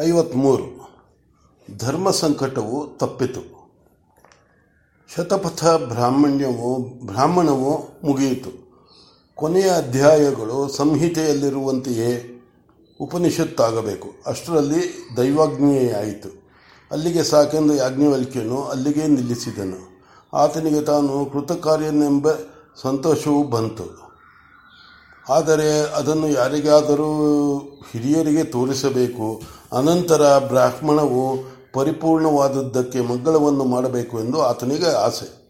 ಐವತ್ಮೂರು. ಧರ್ಮ ಸಂಕಟವು ತಪ್ಪಿತು. ಶತಪಥ ಬ್ರಾಹ್ಮಣ್ಯವು, ಬ್ರಾಹ್ಮಣವು ಮುಗಿಯಿತು. ಕೊನೆಯ ಅಧ್ಯಾಯಗಳು ಸಂಹಿತೆಯಲ್ಲಿರುವಂತೆಯೇ ಉಪನಿಷತ್ತಾಗಬೇಕು. ಅಷ್ಟರಲ್ಲಿ ದೈವಾಜ್ಞೆಯಾಯಿತು. ಅಲ್ಲಿಗೆ ಸಾಕೆಂದು ಯಾಜ್ಞವಲ್ಕ್ಯನು ಅಲ್ಲಿಗೆ ನಿಲ್ಲಿಸಿದನು. ಆತನಿಗೆ ತಾನು ಕೃತಕಾರ್ಯನೆಂಬ ಸಂತೋಷವೂ ಬಂತು. ಆದರೆ ಅದನ್ನು ಯಾರಿಗಾದರೂ ಹಿರಿಯರಿಗೆ ತೋರಿಸಬೇಕು ಅನಂತರ ಬ್ರಾಹ್ಮಣವು ಪರಿಪೂರ್ಣವಾದದ್ದಕ್ಕೆ ಮಂಗಳವನ್ನು ಮಾಡಬೇಕು ಎಂದು ಆತನಿಗೆ ಆಸೆ.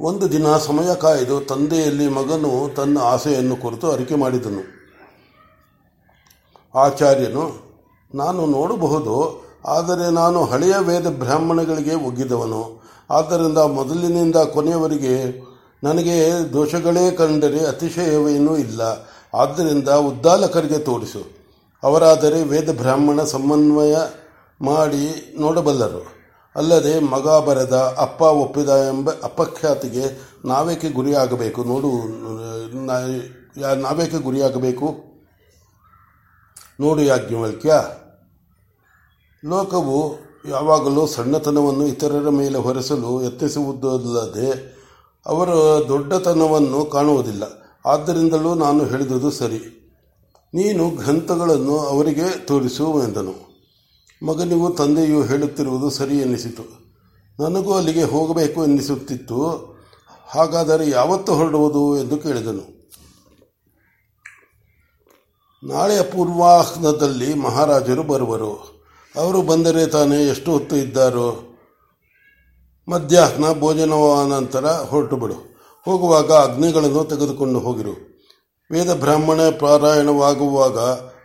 ಒಂದು ದಿನ ಸಮಯ ಕಾಯ್ದು ತಂದೆಯಲ್ಲಿ ಮಗನು ತನ್ನ ಆಸೆಯನ್ನು ಕುರಿತು ಅರಿಕೆ ಮಾಡಿದನು. ಆಚಾರ್ಯನು, ನಾನು ನೋಡಬಹುದು, ಆದರೆ ನಾನು ಹಳೆಯ ವೇದ ಬ್ರಾಹ್ಮಣಗಳಿಗೆ ಒಗ್ಗಿದವನು. ಆದ್ದರಿಂದ ಮೊದಲಿನಿಂದ ಕೊನೆಯವರೆಗೆ ನನಗೆ ದೋಷಗಳೇ ಕಂಡರೆ ಅತಿಶಯವೇನೂ ಇಲ್ಲ. ಆದ್ದರಿಂದ ಉದ್ದಾಲಕರಿಗೆ ತೋರಿಸು. ಅವರಾದರೆ ವೇದ ಬ್ರಾಹ್ಮಣ ಸಮನ್ವಯ ಮಾಡಿ ನೋಡಬಲ್ಲರು. ಅಲ್ಲದೆ ಮಗ ಬರೆದ ಅಪ್ಪ ಒಪ್ಪಿದ ಎಂಬ ಅಪಖ್ಯಾತಿಗೆ ನಾವೇಕೆ ಗುರಿಯಾಗಬೇಕು? ನೋಡು ನಾವೇಕೆ ಗುರಿಯಾಗಬೇಕು? ನೋಡು ಯಾಜ್ಞವಲ್ಕ್ಯ ಲೋಕವು ಯಾವಾಗಲೂ ಸಣ್ಣತನವನ್ನು ಇತರರ ಮೇಲೆ ಹೊರಿಸಲು ಯತ್ನಿಸುವುದಲ್ಲದೆ ಅವರ ದೊಡ್ಡತನವನ್ನು ಕಾಣುವುದಿಲ್ಲ. ಆದ್ದರಿಂದಲೂ ನಾನು ಹೇಳಿದುದು ಸರಿ. ನೀನು ಗ್ರಂಥಗಳನ್ನು ಅವರಿಗೆ ತೋರಿಸು ಎಂದನು. ಮಗನಿಗೂ ತಂದೆಯು ಹೇಳುತ್ತಿರುವುದು ಸರಿ ಎನ್ನಿಸಿತು. ನನಗೂ ಅಲ್ಲಿಗೆ ಹೋಗಬೇಕು ಎನ್ನಿಸುತ್ತಿತ್ತು. ಹಾಗಾದರೆ ಯಾವತ್ತು ಹೊರಡುವುದು ಎಂದು ಕೇಳಿದನು. ನಾಳೆ ಪೂರ್ವಾಹ್ನದಲ್ಲಿ ಮಹಾರಾಜರು ಬರುವರು. ಅವರು ಬಂದರೆ ತಾನೇ ಎಷ್ಟು ಹೊತ್ತು ಇದ್ದಾರೋ? ಮಧ್ಯಾಹ್ನ ಭೋಜನವಾದ ನಂತರ ಹೊರಟು ಬಿಡು ಹೋಗುವಾಗ ಅಗ್ನಿಗಳನ್ನು ತೆಗೆದುಕೊಂಡು ಹೋಗಿರು. ವೇದ ಬ್ರಾಹ್ಮಣ ಪಾರಾಯಣವಾಗುವಾಗ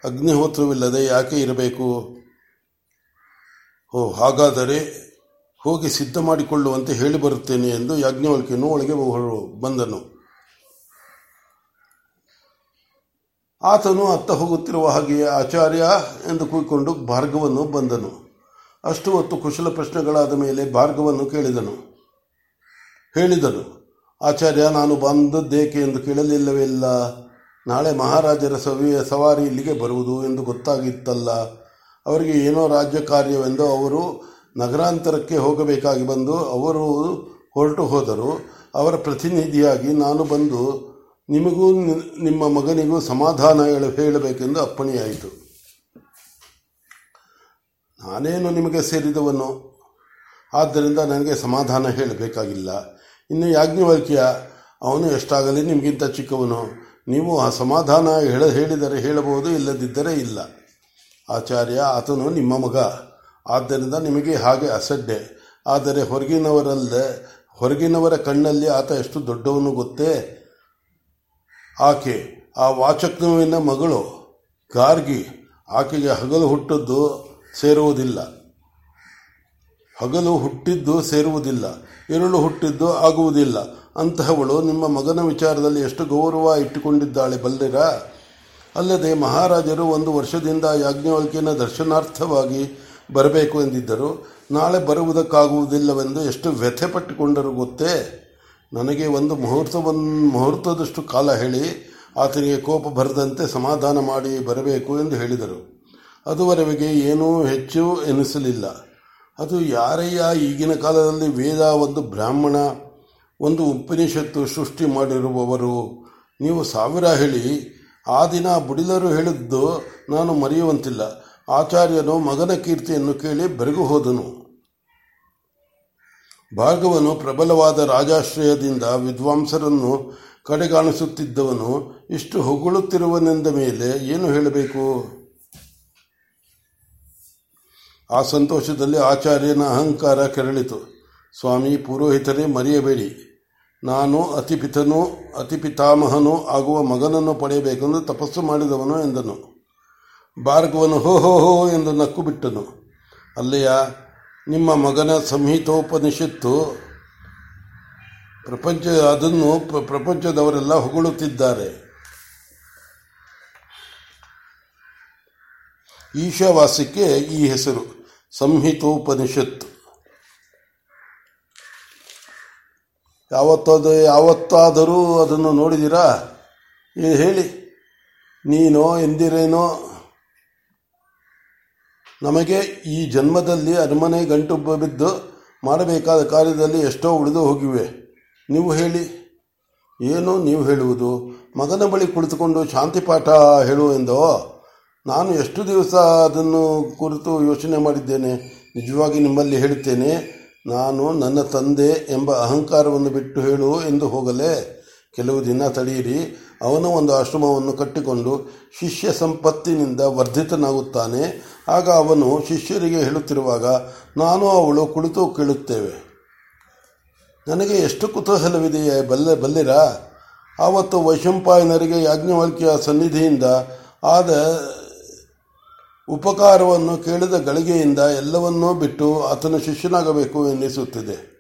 ಅಗ್ನಿಹೋತ್ರವಿಲ್ಲದೆ ಯಾಕೆ ಇರಬೇಕು? ಓ, ಹಾಗಾದರೆ ಹೋಗಿ ಸಿದ್ಧ ಮಾಡಿಕೊಳ್ಳುವಂತೆ ಹೇಳಿ ಬರುತ್ತೇನೆ ಎಂದು ಯಾಜ್ಞವಲ್ಕಿಯನ್ನು ಒಳಗೆ ಬಂದನು. ಆತನು ಅತ್ತ ಹೋಗುತ್ತಿರುವ ಹಾಗೆಯೇ ಆಚಾರ್ಯ ಎಂದು ಕೂಗಿಕೊಂಡು ಭಾರ್ಗವನ್ನು ಬಂದನು. ಅಷ್ಟು ಹೊತ್ತು ಕುಶಲ ಪ್ರಶ್ನೆಗಳಾದ ಮೇಲೆ ಭಾರ್ಗವನ್ನು ಕೇಳಿದನು. ಹೇಳಿದನು, ಆಚಾರ್ಯ, ನಾನು ಬಂದದ್ದೇಕೆ ಎಂದು ಕೇಳಲಿಲ್ಲವಿಲ್ಲ ನಾಳೆ ಮಹಾರಾಜರ ಸವಿಯ ಸವಾರಿ ಇಲ್ಲಿಗೆ ಬರುವುದು ಎಂದು ಗೊತ್ತಾಗಿತ್ತಲ್ಲ. ಅವರಿಗೆ ಏನೋ ರಾಜ್ಯ ಕಾರ್ಯವೆಂದು ಅವರು ನಗರಾಂತರಕ್ಕೆ ಹೋಗಬೇಕಾಗಿ ಬಂದು ಅವರು ಹೊರಟು ಹೋದರು. ಅವರ ಪ್ರತಿನಿಧಿಯಾಗಿ ನಾನು ಬಂದು ನಿಮಗೂ ನಿಮ್ಮ ಮಗನಿಗೂ ಸಮಾಧಾನ ಹೇಳಬೇಕೆಂದು ಅಪ್ಪಣೆಯಾಯಿತು. ನಾನೇನು ನಿಮಗೆ ಸೇರಿದವನು? ಆದ್ದರಿಂದ ನನಗೆ ಸಮಾಧಾನ ಹೇಳಬೇಕಾಗಿಲ್ಲ. ಇನ್ನು ಯಾಜ್ಞವಲ್ಕ್ಯ, ಅವನು ಎಷ್ಟಾಗಲಿ ನಿಮಗಿಂತ ಚಿಕ್ಕವನು. ನೀವು ಆ ಸಮಾಧಾನ ಹೇಳ ಹೇಳಿದರೆ ಹೇಳಬಹುದು, ಇಲ್ಲದಿದ್ದರೆ ಇಲ್ಲ. ಆಚಾರ್ಯ, ಆತನು ನಿಮ್ಮ ಮಗ. ಆದ್ದರಿಂದ ನಿಮಗೆ ಹಾಗೆ ಅಸಡ್ಡೆ. ಆದರೆ ಹೊರಗಿನವರಲ್ಲದೆ, ಹೊರಗಿನವರ ಕಣ್ಣಲ್ಲಿ ಆತ ಎಷ್ಟು ದೊಡ್ಡವನು ಗೊತ್ತೇ? ಆಕೆ, ಆ ವಾಚಕ್ನವಿನ ಮಗಳು, ಗಾರ್ಗಿ, ಆಕೆಗೆ ಹಗಲು ಹುಟ್ಟದ್ದು ಸೇರುವುದಿಲ್ಲ. ಹಗಲು ಹುಟ್ಟಿದ್ದು ಸೇರುವುದಿಲ್ಲ. ಇರುಳು ಹುಟ್ಟಿದ್ದು ಆಗುವುದಿಲ್ಲ. ಅಂತಹವಳು ನಿಮ್ಮ ಮಗನ ವಿಚಾರದಲ್ಲಿ ಎಷ್ಟು ಗೌರವ ಇಟ್ಟುಕೊಂಡಿದ್ದಾಳೆ ಬಲ್ಲಿರ ಅಲ್ಲದೆ ಮಹಾರಾಜರು ಒಂದು ವರ್ಷದಿಂದ ಯಾಜ್ಞವಲ್ಕಿನ ದರ್ಶನಾರ್ಥವಾಗಿ ಬರಬೇಕು ಎಂದಿದ್ದರು. ನಾಳೆ ಬರುವುದಕ್ಕಾಗುವುದಿಲ್ಲವೆಂದು ಎಷ್ಟು ವ್ಯಥೆ ಪಟ್ಟುಕೊಂಡರು ಗೊತ್ತೇ? ನನಗೆ ಒಂದು ಮುಹೂರ್ತವನ್ನು ಮುಹೂರ್ತದಷ್ಟು ಕಾಲ ಹೇಳಿ, ಆತನಿಗೆ ಕೋಪ ಬರದಂತೆ ಸಮಾಧಾನ ಮಾಡಿ ಬರಬೇಕು ಎಂದು ಹೇಳಿದರು. ಅದುವರೆಗೆ ಏನೂ ಹೆಚ್ಚು ಎನಿಸಲಿಲ್ಲ. ಅದು ಯಾರಯ್ಯ ಈಗಿನ ಕಾಲದಲ್ಲಿ ವೇದ ಒಂದು ಬ್ರಾಹ್ಮಣ ಒಂದು ಉಪನಿಷತ್ತು ಸೃಷ್ಟಿ ಮಾಡಿರುವವರು. ನೀವು ಸಾವಿರ ಹೇಳಿ, ಆ ದಿನ ಬುಡಿಲರು ಹೇಳಿದ್ದು ನಾನು ಮರೆಯುವಂತಿಲ್ಲ. ಆಚಾರ್ಯನು ಮಗನ ಕೀರ್ತಿಯನ್ನು ಕೇಳಿ ಬೆರಗು ಹೋದನು. ಭಾರ್ಗವನು ಪ್ರಬಲವಾದ ರಾಜಾಶ್ರಯದಿಂದ ವಿದ್ವಾಂಸರನ್ನು ಕಡೆಗಾಣಿಸುತ್ತಿದ್ದವನು, ಇಷ್ಟು ಹೊಗಳುತ್ತಿರುವನೆಂದ ಮೇಲೆ ಏನು ಹೇಳಬೇಕು? ಆ ಸಂತೋಷದಲ್ಲಿ ಆಚಾರ್ಯನ ಅಹಂಕಾರ ಕೆರಳಿತು. ಸ್ವಾಮಿ, ಪುರೋಹಿತರೇ, ಮರೆಯಬೇಡಿ. ನಾನು ಅತಿಪಿತನೂ ಅತಿಪಿತಾಮಹನೂ ಆಗುವ ಮಗನನ್ನು ಪಡೆಯಬೇಕೆಂದು ತಪಸ್ಸು ಮಾಡಿದವನು ಎಂದನು. ಭಾರ್ಗವನು ಹೋ ಹೋ ಹೋ ಎಂದು ನಕ್ಕು ಬಿಟ್ಟನು ಅಲ್ಲಿಯ, ನಿಮ್ಮ ಮಗನ ಸಂಹಿತೋಪನಿಷತ್ತು ಪ್ರಪಂಚ, ಅದನ್ನು ಪ್ರಪಂಚದವರೆಲ್ಲ ಹೊಗಳುತ್ತಿದ್ದಾರೆ. ಈಶಾವಾಸ್ಯಕ್ಕೆ ಈ ಹೆಸರು ಸಂಹಿತೋಪನಿಷತ್ ಯಾವತ್ತಾದ, ಯಾವತ್ತಾದರೂ ಅದನ್ನು ನೋಡಿದಿರಾ? ಹೇಳಿ. ನೀನೋ ಎಂದಿರೇನೋ? ನಮಗೆ ಈ ಜನ್ಮದಲ್ಲಿ ಅರಮನೆ ಗಂಟು ಬಿದ್ದು ಮಾಡಬೇಕಾದ ಕಾರ್ಯದಲ್ಲಿ ಎಷ್ಟೋ ಉಳಿದು ಹೋಗಿವೆ. ನೀವು ಹೇಳಿ. ಏನು ನೀವು ಹೇಳುವುದು? ಮಗನ ಬಳಿ ಕುಳಿತುಕೊಂಡು ಶಾಂತಿ ಪಾಠ ಹೇಳುವೆಂದೋ ನಾನು ಎಷ್ಟು ದಿವಸ ಅದನ್ನು ಕುರಿತು ಯೋಚನೆ ಮಾಡಿದ್ದೇನೆ. ನಿಜವಾಗಿ ನಿಮ್ಮಲ್ಲಿ ಹೇಳುತ್ತೇನೆ ನಾನು ನನ್ನ ತಂದೆ ಎಂಬ ಅಹಂಕಾರವನ್ನು ಬಿಟ್ಟು ಹೇಳು ಎಂದು ಹೋಗಲೇ. ಕೆಲವು ದಿನ ತಡೆಯಿರಿ ಅವನು ಒಂದು ಆಶ್ರಮವನ್ನು ಕಟ್ಟಿಕೊಂಡು ಶಿಷ್ಯ ಸಂಪತ್ತಿನಿಂದ ವರ್ಧಿತನಾಗುತ್ತಾನೆ. ಆಗ ಅವನು ಶಿಷ್ಯರಿಗೆ ಹೇಳುತ್ತಿರುವಾಗ, ನಾನು ಅವಳು ಕುಳಿತು ಕೇಳುತ್ತೇವೆ. ನನಗೆ ಎಷ್ಟು ಕುತೂಹಲವಿದೆಯೇ, ಬಲ್ಲೆ, ಬಲ್ಲಿರಾ? ಆವತ್ತು ವೈಶಂಪಾಯನರಿಗೆ ಯಾಜ್ಞವಲ್ಕಿಯ ಸನ್ನಿಧಿಯಿಂದ ಆದ ಉಪಕಾರವನ್ನು ಕೇಳಿದ ಗಳಿಗೆಯಿಂದ ಎಲ್ಲವನ್ನೂ ಬಿಟ್ಟು ಆತನ ಶಿಷ್ಯನಾಗಬೇಕು ಎನ್ನಿಸುತ್ತಿದೆ.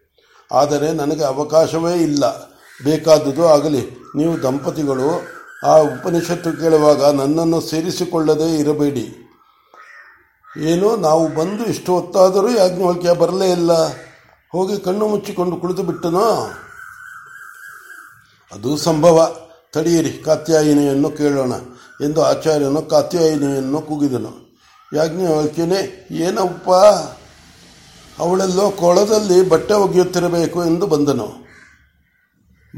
ಆದರೆ ನನಗೆ ಅವಕಾಶವೇ ಇಲ್ಲ. ಬೇಕಾದುದು ಆಗಲಿ. ನೀವು ದಂಪತಿಗಳು, ಆ ಉಪನಿಷತ್ತು ಕೇಳುವಾಗ ನನ್ನನ್ನು ಸೇರಿಸಿಕೊಳ್ಳದೇ ಇರಬೇಡಿ. ಏನು, ನಾವು ಬಂದು ಇಷ್ಟು ಹೊತ್ತಾದರೂ ಯಾಜ್ಞವಲ್ಕ್ಯ ಬರಲೇ ಇಲ್ಲ. ಹೋಗಿ ಕಣ್ಣು ಮುಚ್ಚಿಕೊಂಡು ಕುಳಿತು ಬಿಟ್ಟನೋ? ಅದು ಸಂಭವ. ತಡೆಯಿರಿ, ಕಾತ್ಯಾಯಿನಿಯನ್ನು ಕೇಳೋಣ ಎಂದು ಆಚಾರ್ಯನು ಕಾತ್ಯಾಯಿನಿಯನ್ನು ಕೂಗಿದನು. ಯಾಜ್ಞವಲ್ಕ್ಯನೇ ಏನಪ್ಪ ಅವಳೆಲ್ಲೋ ಕೊಳದಲ್ಲಿ ಬಟ್ಟೆ ಒಗೆಯುತ್ತಿರಬೇಕು ಎಂದು ಬಂದನು.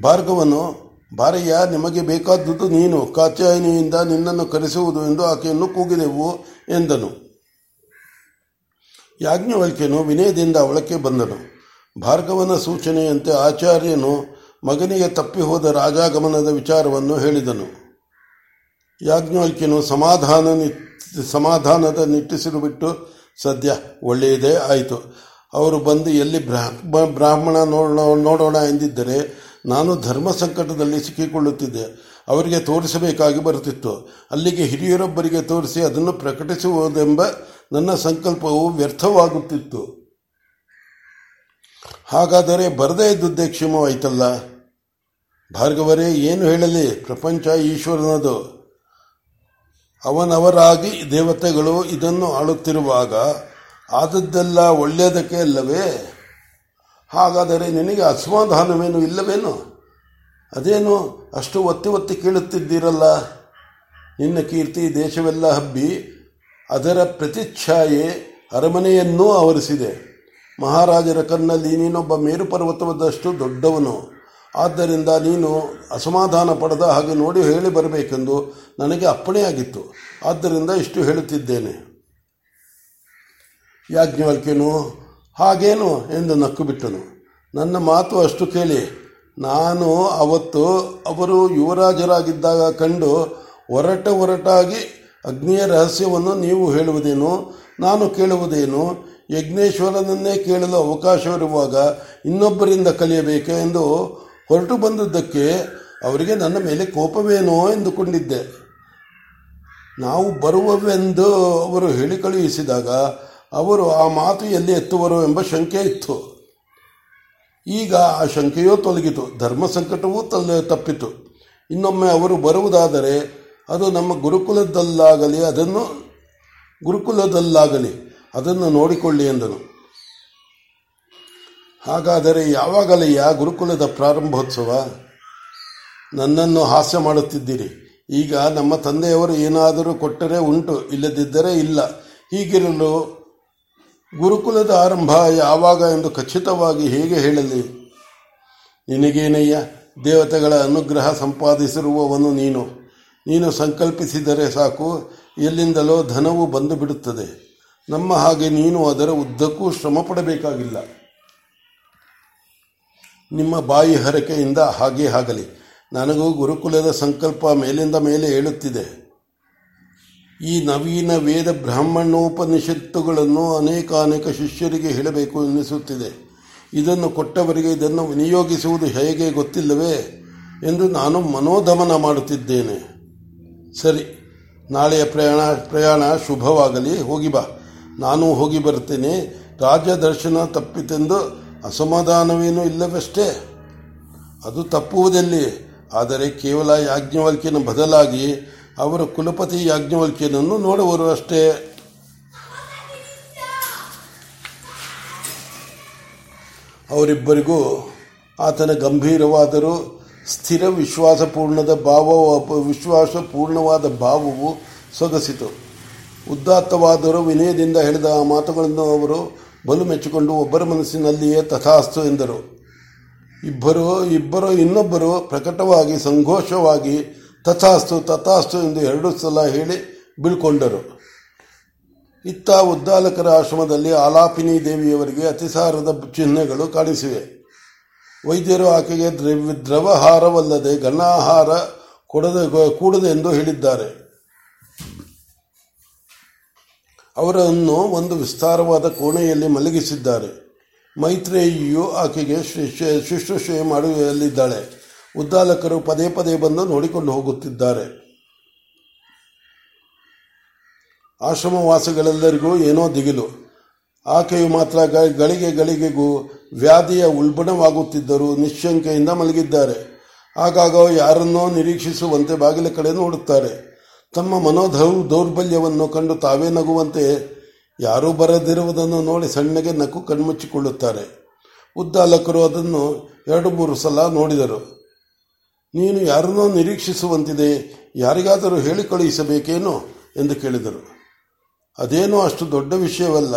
ಭಾರ್ಗವನು, ಭಾರಯ್ಯ, ನಿಮಗೆ ಬೇಕಾದದ್ದು ನೀನು, ಕಾತ್ಯಾಯಿನಿಯಿಂದ ನಿನ್ನನ್ನು ಕರೆಸುವುದು ಎಂದು ಆಕೆಯನ್ನು ಕೂಗಿದೆವು ಎಂದನು. ಯಾಜ್ಞವಲ್ಕ್ಯನು ವಿನಯದಿಂದ ಅವಳಕ್ಕೆ ಬಂದನು. ಭಾರ್ಗವನ ಸೂಚನೆಯಂತೆ ಆಚಾರ್ಯನು ಮಗನಿಗೆ ತಪ್ಪಿ ಹೋದ ರಾಜಾಗಮನದ ವಿಚಾರವನ್ನು ಹೇಳಿದನು. ಯಾಜ್ಞವಲ್ಕ್ಯನು ಸಮಾಧಾನ ಸಮಾಧಾನದ ನಿಟ್ಟಿಸಿರು ಬಿಟ್ಟು ಸದ್ಯ ಒಳ್ಳೆಯದೇ ಆಯಿತು. ಅವರು ಬಂದು ಎಲ್ಲಿ ಬ್ರಾಹ್ಮಣ ನೋಡೋಣ ನೋಡೋಣ ಎಂದಿದ್ದರೆ ನಾನು ಧರ್ಮ ಸಂಕಟದಲ್ಲಿ ಸಿಕ್ಕಿಕೊಳ್ಳುತ್ತಿದ್ದೆ. ಅವರಿಗೆ ತೋರಿಸಬೇಕಾಗಿ ಬರುತ್ತಿತ್ತು. ಅಲ್ಲಿಗೆ ಹಿರಿಯರೊಬ್ಬರಿಗೆ ತೋರಿಸಿ ಅದನ್ನು ಪ್ರಕಟಿಸುವುದೆಂಬ ನನ್ನ ಸಂಕಲ್ಪವು ವ್ಯರ್ಥವಾಗುತ್ತಿತ್ತು. ಹಾಗಾದರೆ ಬರದೇ ಇದ್ದುದೇ ಕ್ಷೇಮವಾಯ್ತಲ್ಲ? ಭಾರ್ಗವರೇ, ಏನು ಹೇಳಲಿ? ಪ್ರಪಂಚ ಈಶ್ವರನದು. ಅವನವರಾಗಿ ದೇವತೆಗಳು ಇದನ್ನು ಆಳುತ್ತಿರುವಾಗ, ಆದದ್ದೆಲ್ಲ ಒಳ್ಳೆಯದಕ್ಕೆ ಅಲ್ಲವೇ? ಹಾಗಾದರೆ ನಿನಗೆ ಅಸಮಾಧಾನವೇನು ಇಲ್ಲವೇನು? ಅದೇನು ಅಷ್ಟು ಒತ್ತಿ ಒತ್ತಿ ಕೇಳುತ್ತಿದ್ದೀರಲ್ಲ? ನಿನ್ನ ಕೀರ್ತಿ ದೇಶವೆಲ್ಲ ಹಬ್ಬಿ ಅದರ ಪ್ರತಿಚ್ಛಾಯೆ ಅರಮನೆಯನ್ನೂ ಆವರಿಸಿದೆ. ಮಹಾರಾಜರ ಕಣ್ಣಲ್ಲಿ ನೀನೊಬ್ಬ ಮೇರು ದೊಡ್ಡವನು. ಆದ್ದರಿಂದ ನೀನು ಅಸಮಾಧಾನ ಪಡೆದ ಹಾಗೆ ನೋಡಿ ಹೇಳಿ ಬರಬೇಕೆಂದು ನನಗೆ ಅಪ್ಪಣೆಯಾಗಿತ್ತು. ಆದ್ದರಿಂದ ಇಷ್ಟು ಹೇಳುತ್ತಿದ್ದೇನೆ. ಯಾಜ್ಞವಲ್ಕ್ಯನು, ಹಾಗೇನು? ಎಂದು ನಕ್ಕು ಬಿಟ್ಟನು ನನ್ನ ಮಾತು ಅಷ್ಟು ಕೇಳಿ. ನಾನು ಅವತ್ತು ಅವರು ಯುವರಾಜರಾಗಿದ್ದಾಗ ಕಂಡು ಒರಟ ಒರಟಾಗಿ ಅಗ್ನಿಯ ರಹಸ್ಯವನ್ನು ನೀವು ಹೇಳುವುದೇನು, ನಾನು ಕೇಳುವುದೇನು, ಯಜ್ಞೇಶ್ವರನನ್ನೇ ಕೇಳಲು ಅವಕಾಶವಿರುವಾಗ ಇನ್ನೊಬ್ಬರಿಂದ ಕಲಿಯಬೇಕು? ಎಂದು ಹೊರಟು ಬಂದದ್ದಕ್ಕೆ ಅವರಿಗೆ ನನ್ನ ಮೇಲೆ ಕೋಪವೇನೋ ಎಂದುಕೊಂಡಿದ್ದೆ. ನಾವು ಬರುವವೆಂದು ಅವರು ಹೇಳಿ ಕಳುಹಿಸಿದಾಗ ಅವರು ಆ ಮಾತು ಎಲ್ಲಿ ಎತ್ತುವರು ಎಂಬ ಶಂಕೆ ಇತ್ತು. ಈಗ ಆ ಶಂಕೆಯೂ ತೊಲಗಿತು. ಧರ್ಮ ಸಂಕಟವೂ ತಲ್ಲ ತಪ್ಪಿತು. ಇನ್ನೊಮ್ಮೆ ಅವರು ಬರುವುದಾದರೆ ಅದು ನಮ್ಮ ಗುರುಕುಲದಲ್ಲಾಗಲಿ, ಅದನ್ನು ಗುರುಕುಲದಲ್ಲಾಗಲಿ, ಅದನ್ನು ನೋಡಿಕೊಳ್ಳಿ ಎಂದನು. ಹಾಗಾದರೆ ಯಾವಾಗಲಯ್ಯ ಗುರುಕುಲದ ಪ್ರಾರಂಭೋತ್ಸವ? ನನ್ನನ್ನು ಹಾಸ್ಯ ಮಾಡುತ್ತಿದ್ದೀರಿ. ಈಗ ನಮ್ಮ ತಂದೆಯವರು ಏನಾದರೂ ಕೊಟ್ಟರೆ ಉಂಟು, ಇಲ್ಲದಿದ್ದರೆ ಇಲ್ಲ. ಹೀಗಿರಲು ಗುರುಕುಲದ ಆರಂಭ ಯಾವಾಗ ಎಂದು ಖಚಿತವಾಗಿ ಹೇಗೆ ಹೇಳಲಿ? ನಿನಗೇನಯ್ಯ? ದೇವತೆಗಳ ಅನುಗ್ರಹ ಸಂಪಾದಿಸಿರುವವನು ನೀನು. ನೀನು ಸಂಕಲ್ಪಿಸಿದರೆ ಸಾಕು, ಎಲ್ಲಿಂದಲೋ ಧನವು ಬಂದು ಬಿಡುತ್ತದೆ ನಮ್ಮ ಹಾಗೆ ನೀನು ಅದರ ಉದ್ದಕ್ಕೂ ಶ್ರಮ ಪಡಬೇಕಾಗಿಲ್ಲ ನಿಮ್ಮ ಬಾಯಿ ಹರಕೆಯಿಂದ ಹಾಗೆ ಆಗಲಿ. ನನಗೂ ಗುರುಕುಲದ ಸಂಕಲ್ಪ ಮೇಲಿಂದ ಮೇಲೆ ಹೇಳುತ್ತಿದೆ ಈ ನವೀನ ವೇದ ಬ್ರಾಹ್ಮಣೋಪನಿಷತ್ತುಗಳನ್ನು ಅನೇಕಾನೇಕ ಅನೇಕ ಶಿಷ್ಯರಿಗೆ ಹೇಳಬೇಕು ಎನ್ನಿಸುತ್ತಿದೆ ಇದನ್ನು ಕೊಟ್ಟವರಿಗೆ ಇದನ್ನು ವಿನಿಯೋಗಿಸುವುದು ಹೇಗೆ ಗೊತ್ತಿಲ್ಲವೇ ಎಂದು ನಾನು ಮನೋಧಮನ ಮಾಡುತ್ತಿದ್ದೇನೆ. ಸರಿ, ನಾಳೆಯ ಪ್ರಯಾಣ ಪ್ರಯಾಣ ಶುಭವಾಗಲಿ. ಹೋಗಿ ಬಾ. ನಾನು ಹೋಗಿ ಬರುತ್ತೇನೆ ರಾಜ ದರ್ಶನ ತಪ್ಪಿತೆಂದು ಅಸಮಾಧಾನವೇನೂ ಇಲ್ಲವಷ್ಟೇ? ಅದು ತಪ್ಪುವುದೆಲ್ಲಿ? ಆದರೆ ಕೇವಲ ಯಾಜ್ಞವಲ್ಕ್ಯನ ಬದಲಾಗಿ ಅವರ ಕುಲಪತಿ ಯಾಜ್ಞವಲ್ಕ್ಯನನ್ನು ನೋಡುವರು ಅಷ್ಟೇ. ಅವರಿಬ್ಬರಿಗೂ ಆತನ ಗಂಭೀರವಾದರೂ ಸ್ಥಿರ ವಿಶ್ವಾಸಪೂರ್ಣದ ಭಾವ ವಿಶ್ವಾಸಪೂರ್ಣವಾದ ಭಾವವು ಸೊಗಸಿತು. ಉದ್ದಾತ್ತವಾದರೂ ವಿನಯದಿಂದ ಹೇಳಿದ ಆ ಮಾತುಗಳನ್ನು ಅವರು ಬಲು ಮೆಚ್ಚಿಕೊಂಡು ಒಬ್ಬರ ಮನಸ್ಸಿನಲ್ಲಿಯೇ ತಥಾಸ್ತು ಎಂದರು. ಇಬ್ಬರು ಇಬ್ಬರು ಇನ್ನೊಬ್ಬರು ಪ್ರಕಟವಾಗಿ, ಸಂಘೋಷವಾಗಿ ತಥಾಸ್ತು ತಥಾಸ್ತು ಎಂದು ಎರಡು ಸಲ ಹೇಳಿ ಬೀಳ್ಕೊಂಡರು. ಇತ್ತ ಉದ್ದಾಲಕರ ಆಶ್ರಮದಲ್ಲಿ ಆಲಾಪಿನಿ ದೇವಿಯವರಿಗೆ ಅತಿಸಾರದ ಚಿಹ್ನೆಗಳು ಕಾಣಿಸಿವೆ. ವೈದ್ಯರು ಆಕೆಗೆ ದ್ರವ್ಯ, ದ್ರವಹಾರವಲ್ಲದೆ ಘನಾಹಾರ ಕೊಡದೆ ಕೂಡದೆಂದು ಹೇಳಿದ್ದಾರೆ. ಅವರನ್ನು ಒಂದು ವಿಸ್ತಾರವಾದ ಕೋಣೆಯಲ್ಲಿ ಮಲಗಿಸಿದ್ದಾರೆ. ಮೈತ್ರೇಯಿಯು ಆಕೆಗೆ ಶುಶ್ರೂಷೆ ಮಾಡುವಲ್ಲಿದ್ದಾಳೆ. ಉದ್ದಾಲಕರು ಪದೇ ಪದೇ ಬಂದು ನೋಡಿಕೊಂಡು ಹೋಗುತ್ತಿದ್ದಾರೆ. ಆಶ್ರಮವಾಸಿಗಳೆಲ್ಲರಿಗೂ ಏನೋ ದಿಗಿಲು. ಆಕೆಯು ಮಾತ್ರ ಗಳಿಗೆ ಗಳಿಗೆಗೂ ವ್ಯಾಧಿಯ ಉಲ್ಬಣವಾಗುತ್ತಿದ್ದರೂ ನಿಶ್ಶಂಕೆಯಿಂದ ಮಲಗಿದ್ದಾರೆ. ಆಗಾಗ ಯಾರನ್ನೋ ನಿರೀಕ್ಷಿಸುವಂತೆ ಬಾಗಿಲ ಕಡೆ ನೋಡುತ್ತಾರೆ. ತಮ್ಮ ಮನೋಧೌ ದೌರ್ಬಲ್ಯವನ್ನು ಕಂಡು ತಾವೇ ನಗುವಂತೆ ಯಾರೂ ಬರದಿರುವುದನ್ನು ನೋಡಿ ಸಣ್ಣಗೆ ನಕ್ಕು ಕಣ್ಮುಚ್ಚಿಕೊಳ್ಳುತ್ತಾರೆ. ಉದ್ದಾಲಕರು ಅದನ್ನು ಎರಡು ಮೂರು ಸಲ ನೋಡಿದರು. ನೀನು ಯಾರನ್ನೋ ನಿರೀಕ್ಷಿಸುವಂತಿದೆ, ಯಾರಿಗಾದರೂ ಹೇಳಿ ಕಳುಹಿಸಬೇಕೇನೋ ಎಂದು ಕೇಳಿದರು. ಅದೇನೋ ಅಷ್ಟು ದೊಡ್ಡ ವಿಷಯವಲ್ಲ,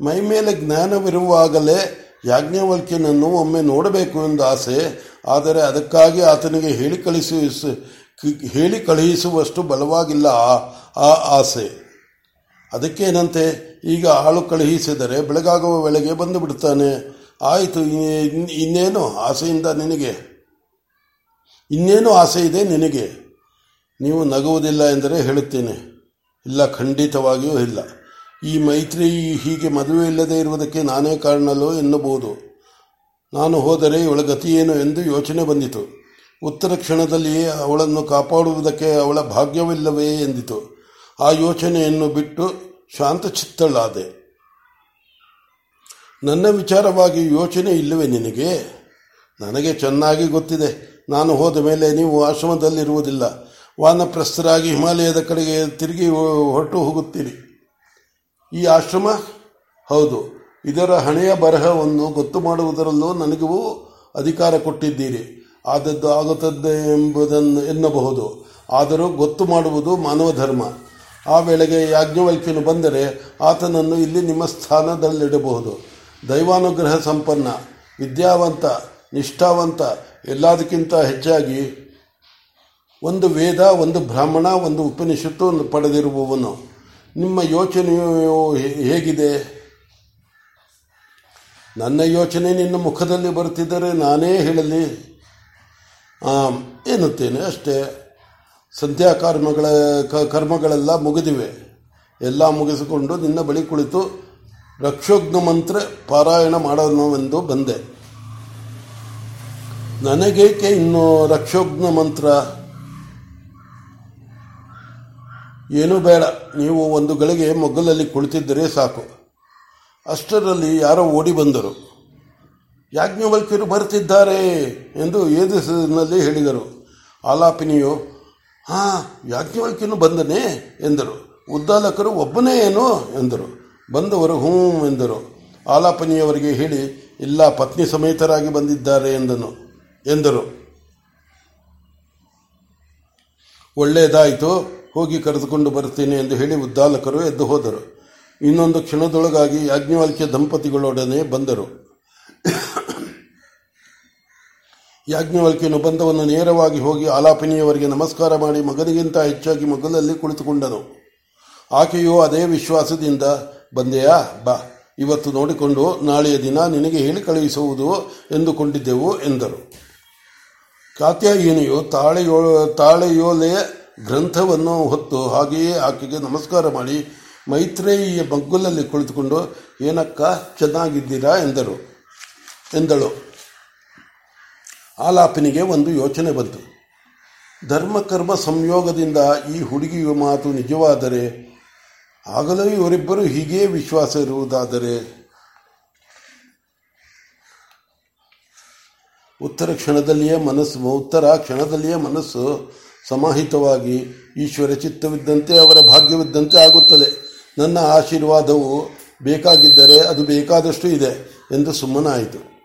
ಮೈ ಮೇಲೆ ಜ್ಞಾನವಿರುವಾಗಲೇ ಯಾಜ್ಞವಲ್ಕ್ಯನನ್ನು ಒಮ್ಮೆ ನೋಡಬೇಕು ಎಂದು ಆಸೆ, ಆದರೆ ಅದಕ್ಕಾಗಿ ಆತನಿಗೆ ಹೇಳಿ ಕಳಿಸ ಹೇಳಿ ಕಳುಹಿಸುವಷ್ಟು ಬಲವಾಗಿಲ್ಲ ಆ ಆಸೆ. ಅದಕ್ಕೇನಂತೆ? ಈಗ ಆಳು ಕಳುಹಿಸಿದರೆ ಬೆಳಗಾಗುವ ವೇಳೆಗೆ ಬಂದು ಬಿಡ್ತಾನೆ ಆಯಿತು ಇನ್ನೇನು ಆಸೆಯಿಂದ ನಿನಗೆ? ಇನ್ನೇನು ಆಸೆ ಇದೆ ನಿನಗೆ? ನೀವು ನಗುವುದಿಲ್ಲ ಎಂದರೆ ಹೇಳುತ್ತೇನೆ. ಇಲ್ಲ, ಖಂಡಿತವಾಗಿಯೂ ಇಲ್ಲ. ಈ ಮೈತ್ರಿ ಹೀಗೆ ಮದುವೆ ಇಲ್ಲದೆ ಇರುವುದಕ್ಕೆ ನಾನೇ ಕಾರಣಲ್ಲೋ ಎನ್ನಬಹುದು ನಾನು ಹೋದರೆ ಇವಳ ಗತಿಯೇನು ಎಂದು ಯೋಚನೆ ಬಂದಿತು. ಉತ್ತರ ಕ್ಷಣದಲ್ಲಿ ಅವಳನ್ನು ಕಾಪಾಡುವುದಕ್ಕೆ ಅವಳ ಭಾಗ್ಯವಿಲ್ಲವೇ ಎಂದಿತು. ಆ ಯೋಚನೆಯನ್ನು ಬಿಟ್ಟು ಶಾಂತಚಿತ್ತಳಾದೆ. ನನ್ನ ವಿಚಾರವಾಗಿ ಯೋಚನೆ ಇಲ್ಲವೇ ನಿನಗೆ? ನನಗೆ ಚೆನ್ನಾಗಿ ಗೊತ್ತಿದೆ. ನಾನು ಹೋದ ಮೇಲೆ ನೀವು ಆಶ್ರಮದಲ್ಲಿರುವುದಿಲ್ಲ. ವಾನಪ್ರಸ್ಥರಾಗಿ ಹಿಮಾಲಯದ ಕಡೆಗೆ ತಿರುಗಿ ಹೊರಟು ಹೋಗುತ್ತೀರಿ. ಈ ಆಶ್ರಮ? ಹೌದು. ಇದರ ಹಣೆಯ ಬರಹವನ್ನು ಗೊತ್ತು ಮಾಡುವುದರಲ್ಲೂ ನನಗೂ ಅಧಿಕಾರ ಕೊಟ್ಟಿದ್ದೀರಿ. ಆದದ್ದು ಆಗುತ್ತದೆ ಎಂಬುದನ್ನು ಎನ್ನಬಹುದು. ಆದರೂ ಗೊತ್ತು ಮಾಡುವುದು ಮಾನವ ಧರ್ಮ. ಆ ವೇಳೆಗೆ ಯಾಜ್ಞವಲ್ಕ್ಯನು ಬಂದರೆ ಆತನನ್ನು ಇಲ್ಲಿ ನಿಮ್ಮ ಸ್ಥಾನದಲ್ಲಿಡಬಹುದು. ದೈವಾನುಗ್ರಹ ಸಂಪನ್ನ, ವಿದ್ಯಾವಂತ, ನಿಷ್ಠಾವಂತ, ಎಲ್ಲದಕ್ಕಿಂತ ಹೆಚ್ಚಾಗಿ ಒಂದು ವೇದ, ಒಂದು ಬ್ರಾಹ್ಮಣ, ಒಂದು ಉಪನಿಷತ್ತು ಪಡೆದಿರುವವನು. ನಿಮ್ಮ ಯೋಚನೆಯು ಹೇಗಿದೆ? ನನ್ನ ಯೋಚನೆ ನಿನ್ನ ಮುಖದಲ್ಲಿ ಬರುತ್ತಿದ್ದರೆ ನಾನೇ ಹೇಳಲಿ. ಎನ್ನುತ್ತೇನೆ ಅಷ್ಟೇ. ಸಂಧ್ಯಾ ಕರ್ಮಗಳ ಕರ್ಮಗಳೆಲ್ಲ ಮುಗಿದಿವೆ. ಎಲ್ಲ ಮುಗಿಸಿಕೊಂಡು ನಿನ್ನ ಬಳಿ ಕುಳಿತು ರಕ್ಷೋಗ್ನ ಮಂತ್ರ ಪಾರಾಯಣ ಮಾಡೋಣವೆಂದು ಬಂದೆ. ನನಗೇಕೆ ಇನ್ನು ರಕ್ಷೋಗ್ನ ಮಂತ್ರ? ಏನೂ ಬೇಡ. ನೀವು ಒಂದು ಗಳಿಗೆ ಮೊಗ್ಗಲಲ್ಲಿ ಕುಳಿತಿದ್ದರೆ ಸಾಕು. ಅಷ್ಟರಲ್ಲಿ ಯಾರೋ ಓಡಿ ಬಂದರು. ಯಾಜ್ಞವಲ್ಕ್ಯರು ಬರುತ್ತಿದ್ದಾರೆ ಎಂದು ಏದಿಸಿನಲ್ಲಿ ಹೇಳಿದರು. ಆಲಾಪಿನಿಯು, ಹಾ, ಯಾಜ್ಞವಲ್ಕ್ಯನು ಬಂದನೇ? ಎಂದರು. ಉದ್ದಾಲಕರು, ಒಬ್ಬನೇ ಏನು? ಎಂದರು. ಬಂದವರು, ಹ್ಞೂ ಎಂದರು. ಆಲಾಪನಿಯವರಿಗೆ ಹೇಳಿ, ಇಲ್ಲ, ಪತ್ನಿ ಸಮೇತರಾಗಿ ಬಂದಿದ್ದಾರೆ ಎಂದನು, ಎಂದರು. ಒಳ್ಳೆಯದಾಯಿತು ಹೋಗಿ ಕರೆದುಕೊಂಡು ಬರುತ್ತೇನೆ ಎಂದು ಹೇಳಿ ಉದ್ದಾಲಕರು ಎದ್ದು ಹೋದರು. ಇನ್ನೊಂದು ಕ್ಷಣದೊಳಗಾಗಿ ಯಾಜ್ಞವಾಲ್ಕ್ಯ ದಂಪತಿಗಳೊಡನೆ ಬಂದರು. ಯಾಜ್ಞವಲ್ಕ್ಯನು ಬಂದವನ್ನು ನೇರವಾಗಿ ಹೋಗಿ ಆಲಾಪಿನಿಯವರಿಗೆ ನಮಸ್ಕಾರ ಮಾಡಿ ಮಗನಿಗಿಂತ ಹೆಚ್ಚಾಗಿ ಮಗಲಲ್ಲಿ ಕುಳಿತುಕೊಂಡನು. ಆಕೆಯು ಅದೇ ವಿಶ್ವಾಸದಿಂದ, ಬಂದೆಯಾ? ಬಾ, ಇವತ್ತು ನೋಡಿಕೊಂಡು ನಾಳೆಯ ದಿನ ನಿನಗೆ ಹೇಳಿ ಕಳುಹಿಸುವುದು ಎಂದುಕೊಂಡಿದ್ದೆವು ಎಂದರು. ಕಾತ್ಯಾಯಿನಿಯು ತಾಳೆಯೋ ತಾಳೆಯೋಲೆಯ ಗ್ರಂಥವನ್ನು ಹೊತ್ತು ಹಾಗೆಯೇ ಆಕೆಗೆ ನಮಸ್ಕಾರ ಮಾಡಿ ಮೈತ್ರೇಯಿಯ ಮಗ್ಗುಲಲ್ಲಿ ಕುಳಿತುಕೊಂಡು, ಏನಕ್ಕ, ಚೆನ್ನಾಗಿದ್ದೀರಾ? ಎಂದರು. ಎಂದಳು. ಆಲಾಪಿನಿಗೆ ಒಂದು ಯೋಚನೆ ಬಂತು. ಧರ್ಮಕರ್ಮ ಸಂಯೋಗದಿಂದ ಈ ಹುಡುಗಿಯ ಮಾತು ನಿಜವಾದರೆ ಆಗಲೂ ಇವರಿಬ್ಬರು ಹೀಗೇ ವಿಶ್ವಾಸ ಇರುವುದಾದರೆ? ಉತ್ತರ ಕ್ಷಣದಲ್ಲಿಯೇ ಮನಸ್ಸು, ಉತ್ತರ ಕ್ಷಣದಲ್ಲಿಯೇ ಮನಸ್ಸು ಸಮಾಹಿತವಾಗಿ ಈಶ್ವರ ಚಿತ್ತವಿದ್ದಂತೆ ಅವರ ಭಾಗ್ಯವಿದ್ದಂತೆ ಆಗುತ್ತದೆ ನನ್ನ ಆಶೀರ್ವಾದವು ಬೇಕಾಗಿದ್ದರೆ ಅದು ಬೇಕಾದಷ್ಟು ಇದೆ ಎಂದು ಸುಮ್ಮನಾಯಿತು.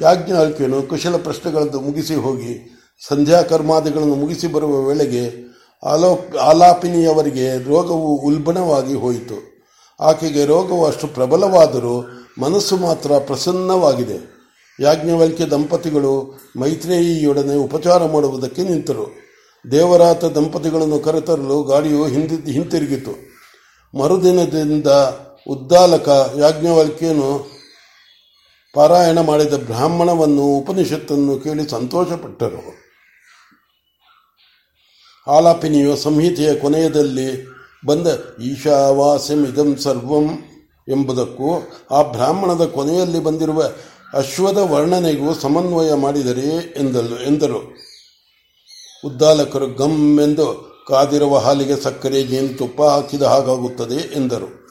ಯಾಜ್ಞಾಲ್ಕ್ಯನು ಕುಶಲ ಪ್ರಶ್ನೆಗಳನ್ನು ಮುಗಿಸಿ ಹೋಗಿ, ಸಂಧ್ಯಾ ಕರ್ಮಾದಿಗಳನ್ನು ಮುಗಿಸಿ ಬರುವ ವೇಳೆಗೆ ಆಲೋ ಆಲಾಪಿನಿಯವರಿಗೆ ರೋಗವು ಉಲ್ಬಣವಾಗಿ ಹೋಯಿತು. ಆಕೆಗೆ ರೋಗವು ಅಷ್ಟು ಪ್ರಬಲವಾದರೂ ಮನಸ್ಸು ಮಾತ್ರ ಪ್ರಸನ್ನವಾಗಿದೆ. ಯಾಜ್ಞವಲ್ಕ್ಯ ದಂಪತಿಗಳು ಮೈತ್ರೇಯಿಯೊಡನೆ ಉಪಚಾರ ಮಾಡುವುದಕ್ಕೆ ನಿಂತರು. ದೇವರಾತ ದಂಪತಿಗಳನ್ನು ಕರೆತರಲು ಗಾಡಿಯು ಹಿಂದಿ, ಹಿಂತಿರುಗಿತು. ಮರುದಿನದಿಂದ ಉದ್ದಾಲಕ ಯಾಜ್ಞವಲ್ಕ್ಯನು ಪಾರಾಯಣ ಮಾಡಿದ ಬ್ರಾಹ್ಮಣವನ್ನು ಉಪನಿಷತ್ತನ್ನು ಕೇಳಿ ಸಂತೋಷಪಟ್ಟರು. ಆಲಾಪಿನಿಯು ಸಂಹಿತೆಯ ಕೊನೆಯದಲ್ಲಿ ಬಂದ ಈಶಾವಾಸ್ಯಮಿದಂ ಸರ್ವಂ ಎಂಬುದಕ್ಕೂ ಆ ಬ್ರಾಹ್ಮಣದ ಕೊನೆಯಲ್ಲಿ ಬಂದಿರುವ ಅಶ್ವದ ವರ್ಣನೆಗೂ ಸಮನ್ವಯ ಮಾಡಿದರೆ ಎಂದಲು, ಎಂದರು. ಉದ್ದಾಲಕರು ಗಮ್ ಎಂದು ಕಾದಿರುವ ಹಾಲಿಗೆ ಸಕ್ಕರೆ ಜೇನುತುಪ್ಪ ಹಾಕಿದ ಹಾಗಾಗುತ್ತದೆ ಎಂದರು.